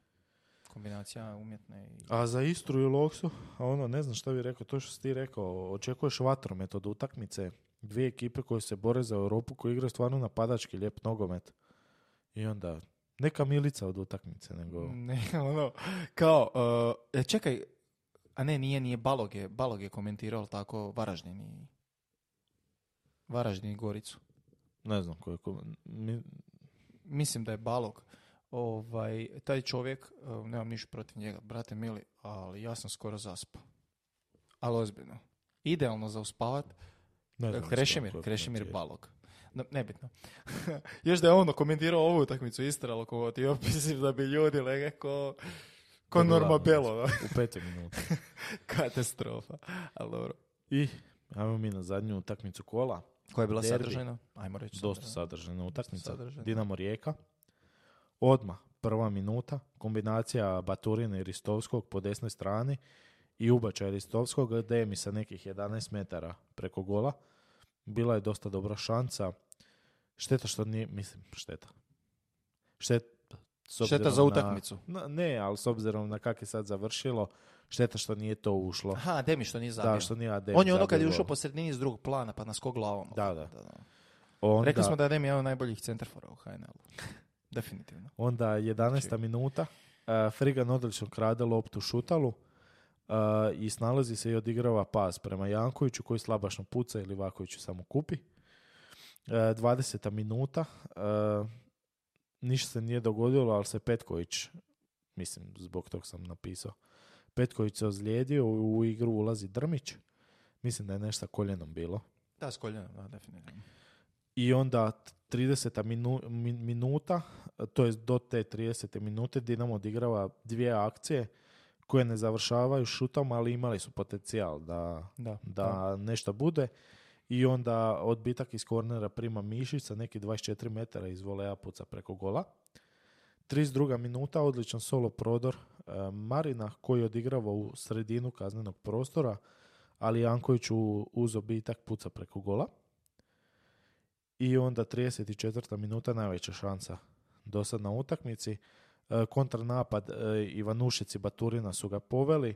Kombinacija umjetne i... A za Istru i Loksu, a ono, ne znam šta bi rekao, to što si ti rekao, očekuješ vatromet od utakmice, dvije ekipe koje se bore za Europu, koje igraju stvarno napadački, lijep nogomet. I onda, neka milica od utakmice, nego... (laughs) Ne, ono, kao, uh, čekaj, a ne, nije, nije, Balog je, Balog je komentirao tako Varaždin i Varaždin i Goricu. Ne znam koje... ko- mi- Mislim da je Balog. Ovaj, taj čovjek, uh, nemam ništa protiv njega, brate mili, ali ja sam skoro zaspao. Ali ozbiljno. Idealno za uspavat. ne znam Krešimir, koje Krešimir komentira. Balog. No, nebitno. (laughs) Još da je ono komentirao ovu utakmicu Istra Lokomotiv, mislim da bi ljudi lege ko, Ko Norma Belo. U petoj minuti. (laughs) Katastrofa. Ali dobro. I ajmo mi na zadnju utakmicu kola. Koja je bila Derbi. sadržajna? Ajmo reći. Dosta sadržajna. utakmica. sadržajna. Dinamo Rijeka. Odmah, prva minuta, kombinacija Baturina i Ristovskog po desnoj strani i ubačaj Ristovskog Demi sa nekih 11 metara preko gola. Bila je dosta dobra šansa. Šteta što nije, mislim, šteta. Šteta, s Šteta za utakmicu. na- ne, ali s obzirom na kak je sad završilo, šteta što nije to ušlo. Aha, Demi što nije zabio. Da, što nije Adem On je ono kad je ušao po sredini iz drugog plana, pa nas ko glavom. Da, da. Onda, Rekli smo da je Demi jedan od najboljih centarfora u HNL-u. (laughs) Definitivno. Onda 11. Znači- minuta. Uh, Frigan odlično krade loptu šutalu uh, i snalazi se i odigrava pas prema Jankoviću koji slabašno puca ili Vakoviću samo kupi. Uh, 20. minuta. Uh, ništa se nije dogodilo, ali se Petković, mislim, zbog tog sam napisao, Petković se ozlijedio, u, igru ulazi Drmić. Mislim da je nešto sa koljenom bilo. Da, s koljenom, da, definitivno. I onda 30. Minu, min- minuta, to je do te 30. minute, Dinamo odigrava dvije akcije koje ne završavaju šutom, ali imali su potencijal da, Da, da nešto bude. I onda odbitak iz kornera prima Mišić sa neki 24 metara iz voleja puca preko gola. 32. minuta, odličan solo prodor Marina koji odigrava u sredinu kaznenog prostora, ali Janković u- uz obitak puca preko gola. I onda 34. minuta, najveća šansa do sad na utakmici. E, kontranapad e, Ivanušić i Baturina su ga poveli,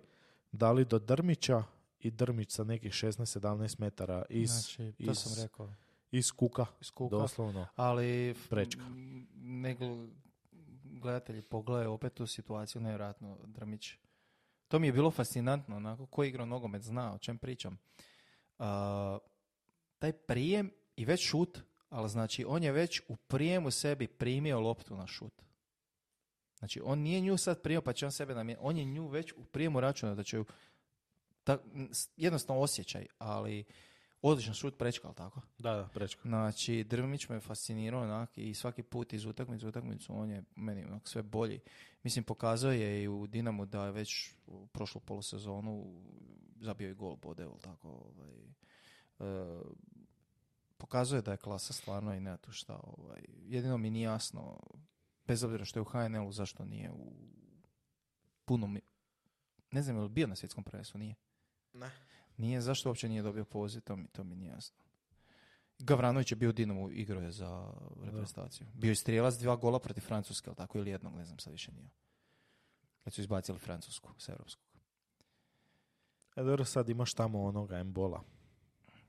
dali do Drmića i Drmić sa nekih 16-17 metara iz, znači, to iz, sam rekao. iz kuka, Iz kuka. doslovno. Ali Prečka. m, ne gl- gledatelji pogledaju opet tu situaciju, nevjerojatno Drmić. To mi je bilo fascinantno, onako, ko igra nogomet zna o čem pričam. A, taj prijem i već šut, ali znači on je već u prijemu sebi primio loptu na šut. Znači on nije nju sad primio pa će on sebe namijeniti, on je nju već u prijemu računa da će ju, ta, jednostavno osjećaj, ali odličan šut prečka, ali tako? Da, da, prečka. Znači, Drmić me fascinirao onak i svaki put iz utakmice u utakmicu on je meni onak sve bolji. Mislim, pokazao je i u Dinamu da je već u prošlu polusezonu zabio i gol bode, jel tako, ovaj, e, pokazuje je da je klasa stvarno i nema tu šta. Ovaj. Jedino mi nije jasno, bez obzira što je u HNL-u, zašto nije u punom... Ne znam, je li bio na svjetskom prvenstvu? Nije. Ne. Nije, zašto uopće nije dobio poziv, to mi, to mi nije jasno. Gavranović je bio u Dinamu, igrao je za reprezentaciju. Bio je strijelac dva gola protiv Francuske, ali tako, ili jednog, ne znam, sad više nije. Kad su izbacili Francusku s europskog. E, dobro, sad imaš tamo onoga embola.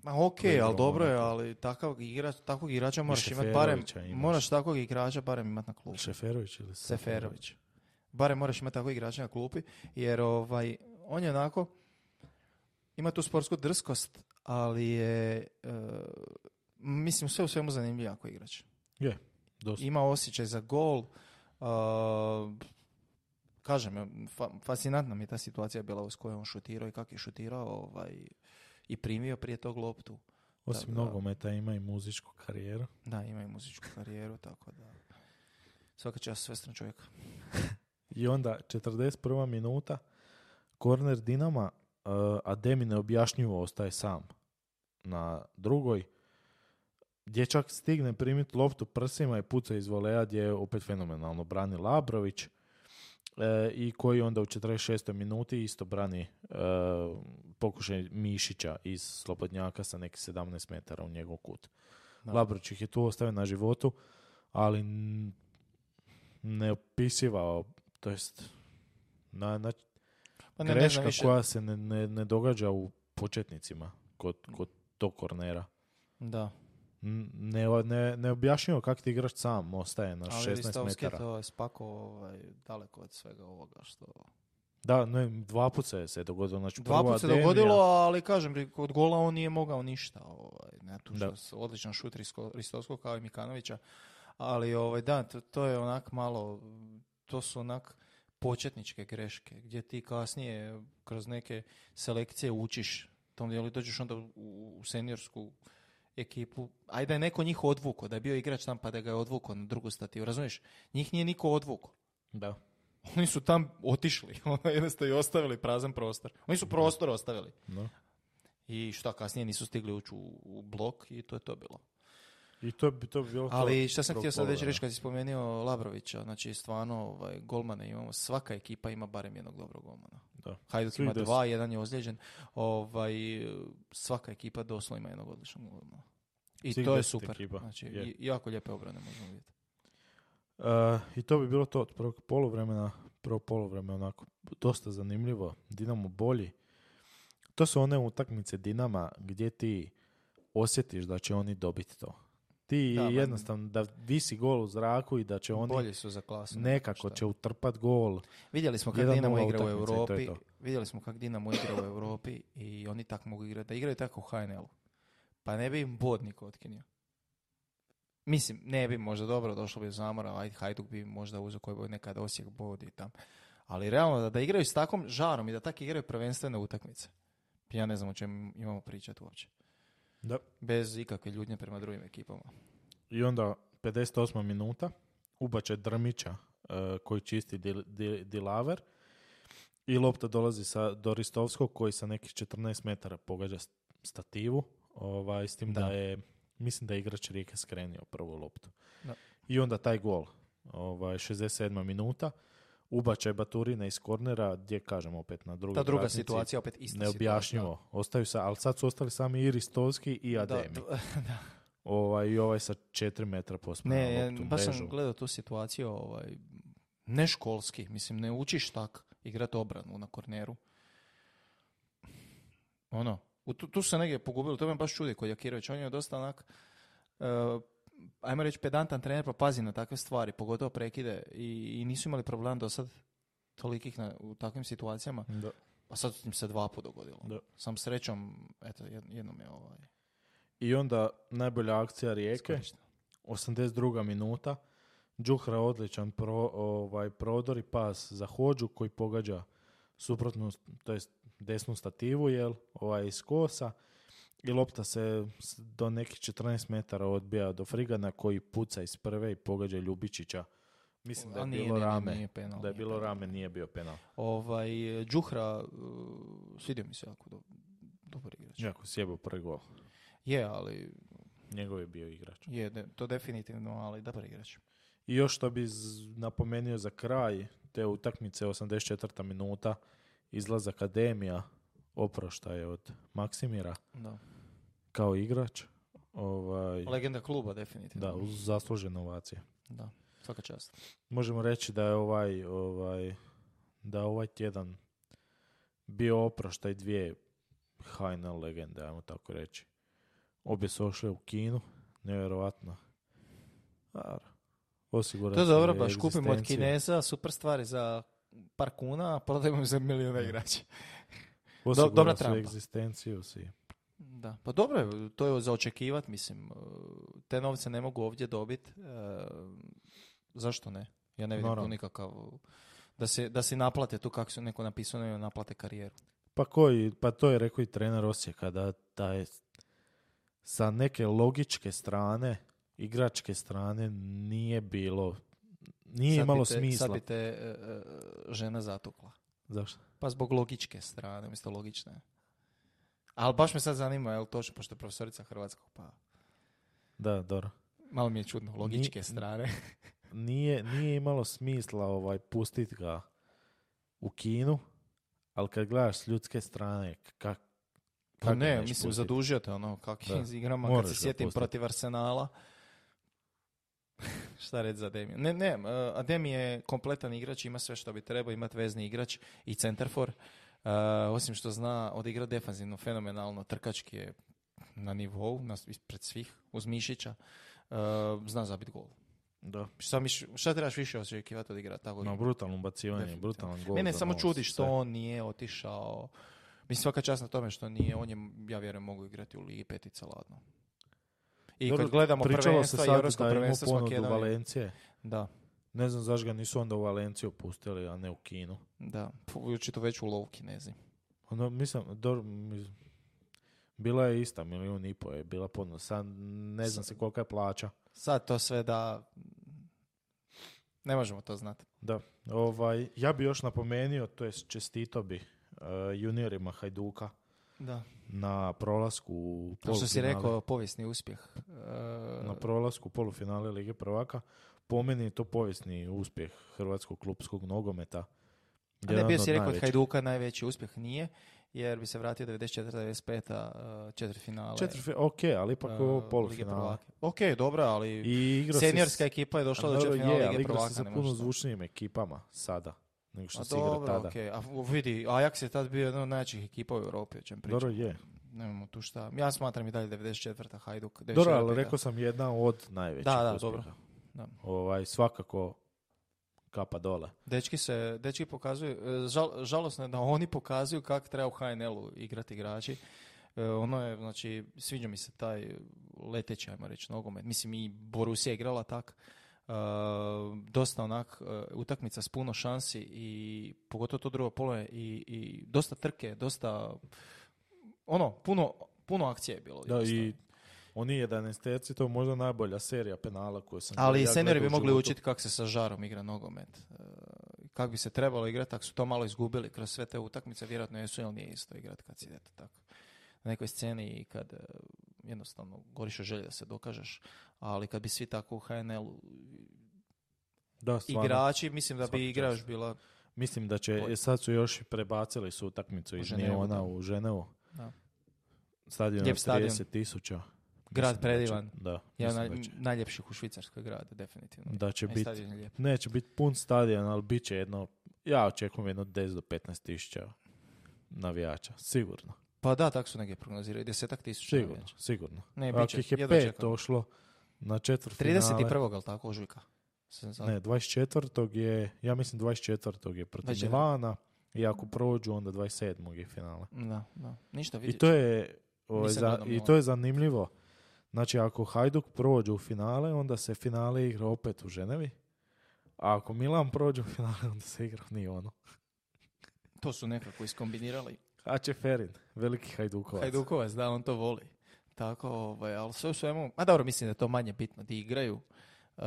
Ma ok, igra ali dobro je, ali takav igrač, takvog igrača moraš imati barem, imaš. moraš takvog igrača barem imati na klupi. Šeferović ili Seferović. Barem moraš imati takvog igrača na klupi, jer ovaj, on je onako, ima tu sportsku drskost, ali je, e, mislim, sve u svemu zanimljiv jako igrač. Je, dosta. Ima osjećaj za gol, a, kažem, fa- fascinantna mi je ta situacija bila s kojom on šutirao i kako je šutirao ovaj, i primio prije tog loptu. Osim da. nogometa ima i muzičku karijeru. Da, ima i muzičku karijeru, tako da svaka čast svestran čovjek. (laughs) I onda 41. minuta, korner Dinama, uh, a Demi neobjašnjivo ostaje sam na drugoj. Dječak stigne primiti loptu prsima i puca iz voleja gdje je opet fenomenalno brani Labrović. E, i koji onda u 46. minuti isto brani e, pokušaj Mišića iz Slobodnjaka sa nekih 17 metara u njegov kut. Da. Labrović ih je tu ostavio na životu, ali neopisiva, to jest na, na Pa ne, ne greška više. koja se ne, ne, ne događa u početnicima kod, kod tog kornera. Da, N- Ne, ne, neobjašnjivo kako ti igrač sam ostaje na ali 16 Ristovski metara. to je spako ovaj, daleko od svega ovoga što... Da, ne, dva put se, se dogodilo. Znači, Dva prva put se Demija- dogodilo, ali kažem, kod gola on nije mogao ništa. Ovaj, ne, tu što Da. odličan šut Ristovskog kao i Mikanovića. Ali ovaj, da, to, to je onak malo, to su onak početničke greške, gdje ti kasnije kroz neke selekcije učiš tom dijelu i dođeš onda u, seniorsku ekipu. Ajde da je neko njih odvuko, da je bio igrač tam pa da ga je odvuko na drugu stativu, razumiješ? Njih nije niko odvuko. Da. Oni su tam otišli, (laughs) ono, jednostavno i ostavili prazan prostor. Oni su prostor ostavili. No. I šta, kasnije nisu stigli ući u, u blok i to je to bilo. I to bi to bi bilo Ali šta sam htio sad već reći kad si spomenuo Labrovića, znači stvarno ovaj, golmane imamo, svaka ekipa ima barem jednog dobrog golmana. Da. Hajduk ima deset. dva, jedan je ozlijeđen, ovaj, svaka ekipa doslovno ima jednog odličnog golmana. I Svih to je super, ekipa, znači i- jako lijepe obrane možemo vidjeti. Uh, I to bi bilo to od prvog poluvremena. Prvo poluvreme onako dosta zanimljivo. Dinamo bolji. To su one utakmice Dinama gdje ti osjetiš da će oni dobiti to. Ti Da, jednostavno da visi gol u zraku i da će oni Bolji su za klasu. nekako Šta. će utrpat gol. Vidjeli smo kako Jedan Dinamo igra u to Europi. to. Vidjeli smo kako Dinamo igra u Europi i oni tak mogu igrati. Da igraju tako u HNL-u. Pa ne bi im bod niko otkinio. Mislim, ne bi možda dobro došlo bi zamora, ajde Hajduk bi možda uzeo koji bi nekad Osijek bod i tam. Ali realno da, da igraju s takvom žarom i da tak igraju prvenstvene utakmice. Ja ne znam o čem imamo pričati uopće. Da. Bez ikakve ljudnje prema drugim ekipama. I onda 58. minuta ubače Drmića e, koji čisti dil, dil- dilaver i lopta dolazi sa, do Ristovskog koji sa nekih 14 metara pogađa st- stativu ovaj, s tim da. Da. je mislim da je igrač Rijeke skrenio prvu loptu. Da. I onda taj gol, ovaj, 67. minuta, ubačaj Baturina iz kornera, gdje kažem opet na drugoj Ta druga vratnici, situacija, opet ista Neobjašnjivo. Ostaju sa, ali sad su ostali sami i Ristovski i situacija. Ademi. Da, (laughs) da. Ovaj, I ovaj sa 4 metra pospana Ne, baš sam gledao tu situaciju, ovaj, ne školski, mislim, ne učiš tak igrat obranu na korneru. Ono, tu, tu se negdje pogubili, to me baš čudi kod Jakirović, on je dosta onak, eh, ajmo reći pedantan trener, pa pazi na takve stvari, pogotovo prekide i, i nisu imali problem do sad tolikih na, u takvim situacijama, Da. a sad im se dva put dogodilo. Da. Sam srećom, eto, jed- jednom je ovaj, I onda najbolja akcija Rijeke, iskorišteno. 82. minuta. Džuhra odličan pro, ovaj, prodor i pas za hođu koji pogađa suprotnu, to jest desnu stativu, jel, ovaj iz kosa. I lopta se do nekih 14 metara odbija do Frigana koji puca iz prve i pogađa Ljubičića. Mislim da je nije, bilo nije, rame. nije penal, da je bilo penal. rame, nije bio penal. Ovaj, Đuhra, uh, svidio mi se jako do, dobar igrač. Jako sjebao prvi gol. Je, ali, Njegov je bio igrač. je, de- to definitivno, ali dobar igrač. I još što bi z- napomenuo za kraj te utakmice 84. minuta izlaz akademija oproštaje od Maksimira Da. kao igrač. Ovaj, Legenda kluba, definitivno. da, uz zaslužene ovacije. Da, svaka čast. Možemo reći da je ovaj, ovaj, da je ovaj tjedan bio oproštaj dvije HNL legende, ajmo tako reći. Obje su ošle u kinu, nevjerovatno. Osigurati To je dobro, baš kupimo od. Kineza super stvari za par kuna, a prodajemo za milijuna igrača. Osigurao dobra si trampa. egzistenciju si. Da, pa dobro je, to je za očekivat, mislim. uh, Te novce ne mogu ovdje dobiti. zašto ne? Ja ne vidim tu Naravno. nikakav... Da se, da se naplate tu kako su neko napisano da naplate karijeru. Pa koji, pa to je rekao i trener Osijeka da, da je sa neke logičke strane, igračke strane nije bilo, nije Sad imalo te- smisla. Sad bi te e, e, žena zatukla. Zašto? Pa zbog logičke strane, umjesto logične. Ali baš me sad zanima, jel točno, pošto je profesorica hrvatskog, pa Da, dobro. malo mi je čudno, logičke Ni- strane. (laughs) Nije, nije imalo smisla ovaj, pustit ga u kinu, ali kad gledaš s ljudske strane, kak, Pa ne, mislim, pustit? zadužio te ono, kakvim igrama, kad se sjetim pustit. protiv Arsenala. (laughs) Šta reći za Ademija? Ne, ne, uh, Ademi je kompletan igrač, ima sve što bi trebao, imati vezni igrač i centarfor. Uh, osim što zna odigrati defanzivno, fenomenalno, trkački je na nivou, na, ispred svih, uz Mišića. Uh, zna zabiti gol. Da. Šta, šta trebaš više očekivati od igra tako? No, brutalno ubacivanje, Definitivno. brutalan gol. Mene samo čudi što sve. on nije otišao. Mislim, svaka čast na tome što nije. On je, ja vjerujem, mogu igrati u Ligi petica ladno. I Dobro, kad gledamo prvenstva sad Europsko prvenstvo Makedonijom. Valencije. Da, Ne znam zašto ga nisu onda u Valenciju pustili, a ne u Kinu. da. Očito već u lovu Kinezi. Ono, mislim, dobro, mis- bila je ista, milijun i po je bila ponuda. Sad ne znam se kolika je plaća. Sad to sve da... Ne možemo to znati. Da, ovaj, ja bi još napomenuo, to jest čestito bi uh, juniorima Hajduka Da. na prolasku u Kao što si rekao, povijesni uspjeh. E, na prolasku u polufinale Lige prvaka. Po meni je to povijesni uspjeh hrvatskog klubskog nogometa. a ne, bio si rekao od. Hajduka najveći uspjeh nije, jer bi se vratio 94-95 uh, četiri finale. Četiri, ok, ali ipak uh, polufinale. prvaka. Ok, dobro, ali I se seniorska s- ekipa je došla do četiri finale je, Lige ali igrao prvaka. se sa puno to. zvučnijim ekipama sada nego što A se igra tada. okej. A vidi, Ajax je tad bio jedna od najjačih ekipa u Europi, o čem pričam. Dobro je. Nemamo tu šta. Ja smatram i dalje 94. Hajduk. Dobro, ali 94. rekao sam jedna od najvećih Da, da, dobro. Da. Ovaj, svakako kapa dole. Dečki se, dečki pokazuju, e, žal, žalosno je da oni pokazuju kako treba u HNL-u igrati igrači. E, ono je, znači, sviđa mi se taj leteći, ajmo reći, nogomet. Mislim, i Borussia je igrala tak. E, dosta onak e, utakmica s puno šansi i pogotovo to drugo polo je i, i dosta trke, dosta ono, puno, puno akcije je bilo. Da, jednostavno. i oni 11 to je možda najbolja serija penala koju sam Ali i seniori bi mogli učiti kako se sa žarom igra nogomet. E, kako bi se trebalo igrati, ako su to malo izgubili kroz sve te utakmice, vjerojatno jesu, ali nije isto igrati kad si eto tako na nekoj sceni i kad jednostavno goriš od želje da se dokažeš. Ali kad bi svi tako u HNL-u Da, stvarno. igrači, mislim da bi igra čast. još bila Mislim da će, Bolje. sad su još prebacili su utakmicu iz da. u Ženevu. Da. Stadion Lijep stadion. 30 tisuća. grad predivan. Da, od da će, najljepših u Švicarskoj grad, definitivno. da će E, biti, je neće biti pun stadion, ali bit će jedno, ja očekujem jedno 10 do 15 tisuća navijača, sigurno. Pa da, tako su neke prognoziraju, desetak tisuća. Sigurno, sigurno. Ne, Ako bit će, ih je pet došlo na četvrt finale, 31. ali tako, ožujka. Ne, 24. je, ja mislim 24. je protiv 24.. Milana i ako prođu onda 27. je finale. Da, da. Ništa, I vidjet to je, ovaj, Nisam za- i to je zanimljivo. Znači, ako Hajduk prođe u finale, onda se finale igra opet u Ženevi. A ako Milan prođe u finale, (laughs) onda se igra u Nionu. To su nekako iskombinirali. Ferin, veliki Hajdukovac. Hajdukovac, da, on to voli. Tako, ovaj, ali sve u svemu, a dobro, mislim da je to manje bitno, di igraju. Uh,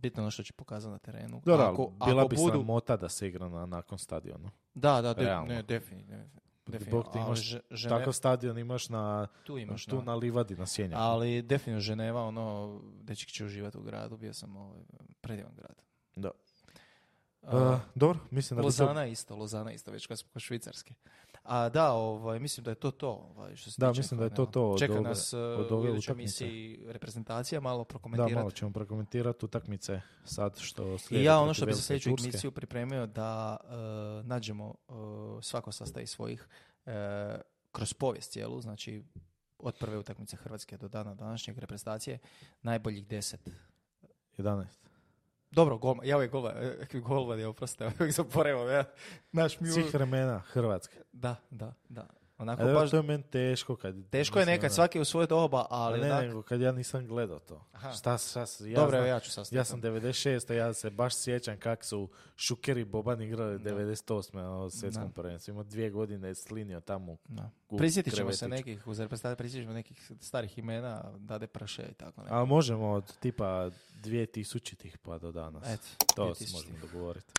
bitno ono što će pokazati na terenu. Dobro, ako, bila ako bi budu, sramota da se igra na, nakon stadionu. Da, da, de, ne, definitivno. Bog definitivno. ti ali imaš Takav stadion imaš na, tu imaš, tu da. na livadi, na Sjenjaku. Ali definitivno Ženeva, ono, dečki će uživati u gradu, bio sam ovaj, predivan grad. Da. Uh, Uh, dobro, mislim da bi to... Lozana isto, Lozana isto, već kad smo kod Švicarske. A da, ovaj, mislim da je to to. Ovaj, što se Da, mislim da je to to od Čeka ove- nas od u ove idućoj utakmice. emisiji reprezentacija, malo Da, prokomentirati. malo ćemo prokomentirati utakmice sad što I slijede ja ono što bi za sljedeću emisiju pripremio da uh, nađemo uh, svako sastavi svojih uh, kroz povijest cijelu, znači od prve utakmice Hrvatske do dana današnjeg reprezentacije, najboljih deset 11. Dobro, golman, ja uvijek golman, e, golman je oproste, uvijek (laughs) zaboravim, ja, naš mi Svih vremena, Hrvatske. Da, da, da. Onako A evo, baš, to je meni teško kad... teško je nekad ono- svaki u svoje doba, A ali ne, onak- nego kad ja nisam gledao to. Aha. Šta, šta, s- ja, Dobro, znam- ja ću sastaviti. ja sam 96. a ja se baš sjećam kak su Šuker i Boban igrali 98. na svjetskom Da. prvenstvu. Ima dvije godine slinio tamo Da. u Prisjetit ćemo se nekih, uz reprezentaciju prisjetit ćemo nekih starih imena, Dade Praše i tako nešto. Ali možemo od tipa 2000-ih pa do danas. Eto, to se 2000. možemo dogovoriti.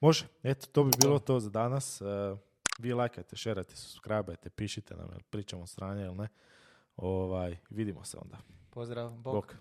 Može, eto, to bi bilo to za danas. Vi lajkajte, šerajte, subscribeajte, pišite nam, pričamo stranje ili ne. Ovaj, vidimo se onda. Pozdrav, bok. Bok.